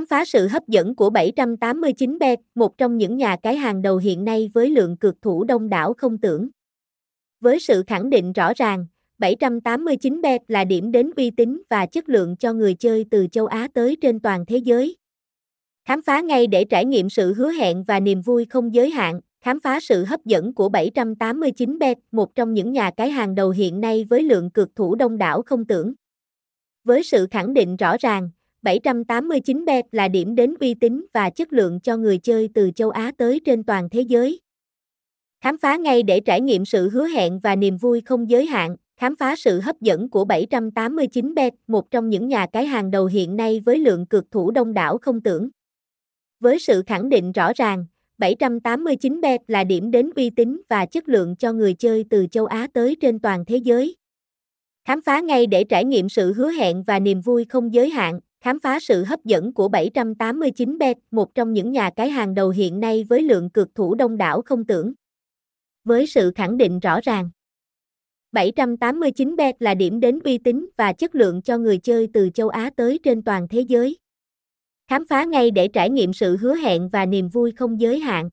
Khám phá sự hấp dẫn của 789 bet, một trong những nhà cái hàng đầu hiện nay với lượng cược thủ đông đảo không tưởng. Với sự khẳng định rõ ràng, 789 bet là điểm đến uy tín và chất lượng cho người chơi từ châu Á tới trên toàn thế giới. Khám phá ngay để trải nghiệm sự hứa hẹn và niềm vui không giới hạn, khám phá sự hấp dẫn của 789 bet, một trong những nhà cái hàng đầu hiện nay với lượng cược thủ đông đảo không tưởng. Với sự khẳng định rõ ràng, 789 bet là điểm đến uy tín và chất lượng cho người chơi từ châu Á tới trên toàn thế giới. Khám phá ngay để trải nghiệm sự hứa hẹn và niềm vui không giới hạn, khám phá sự hấp dẫn của 789 bet, một trong những nhà cái hàng đầu hiện nay với lượng cược thủ đông đảo không tưởng. Với sự khẳng định rõ ràng, 789 bet là điểm đến uy tín và chất lượng cho người chơi từ châu Á tới trên toàn thế giới. Khám phá ngay để trải nghiệm sự hứa hẹn và niềm vui không giới hạn, khám phá sự hấp dẫn của 789 bet, một trong những nhà cái hàng đầu hiện nay với lượng cược thủ đông đảo không tưởng. Với sự khẳng định rõ ràng, 789 bet là điểm đến uy tín và chất lượng cho người chơi từ châu Á tới trên toàn thế giới. Khám phá ngay để trải nghiệm sự hứa hẹn và niềm vui không giới hạn.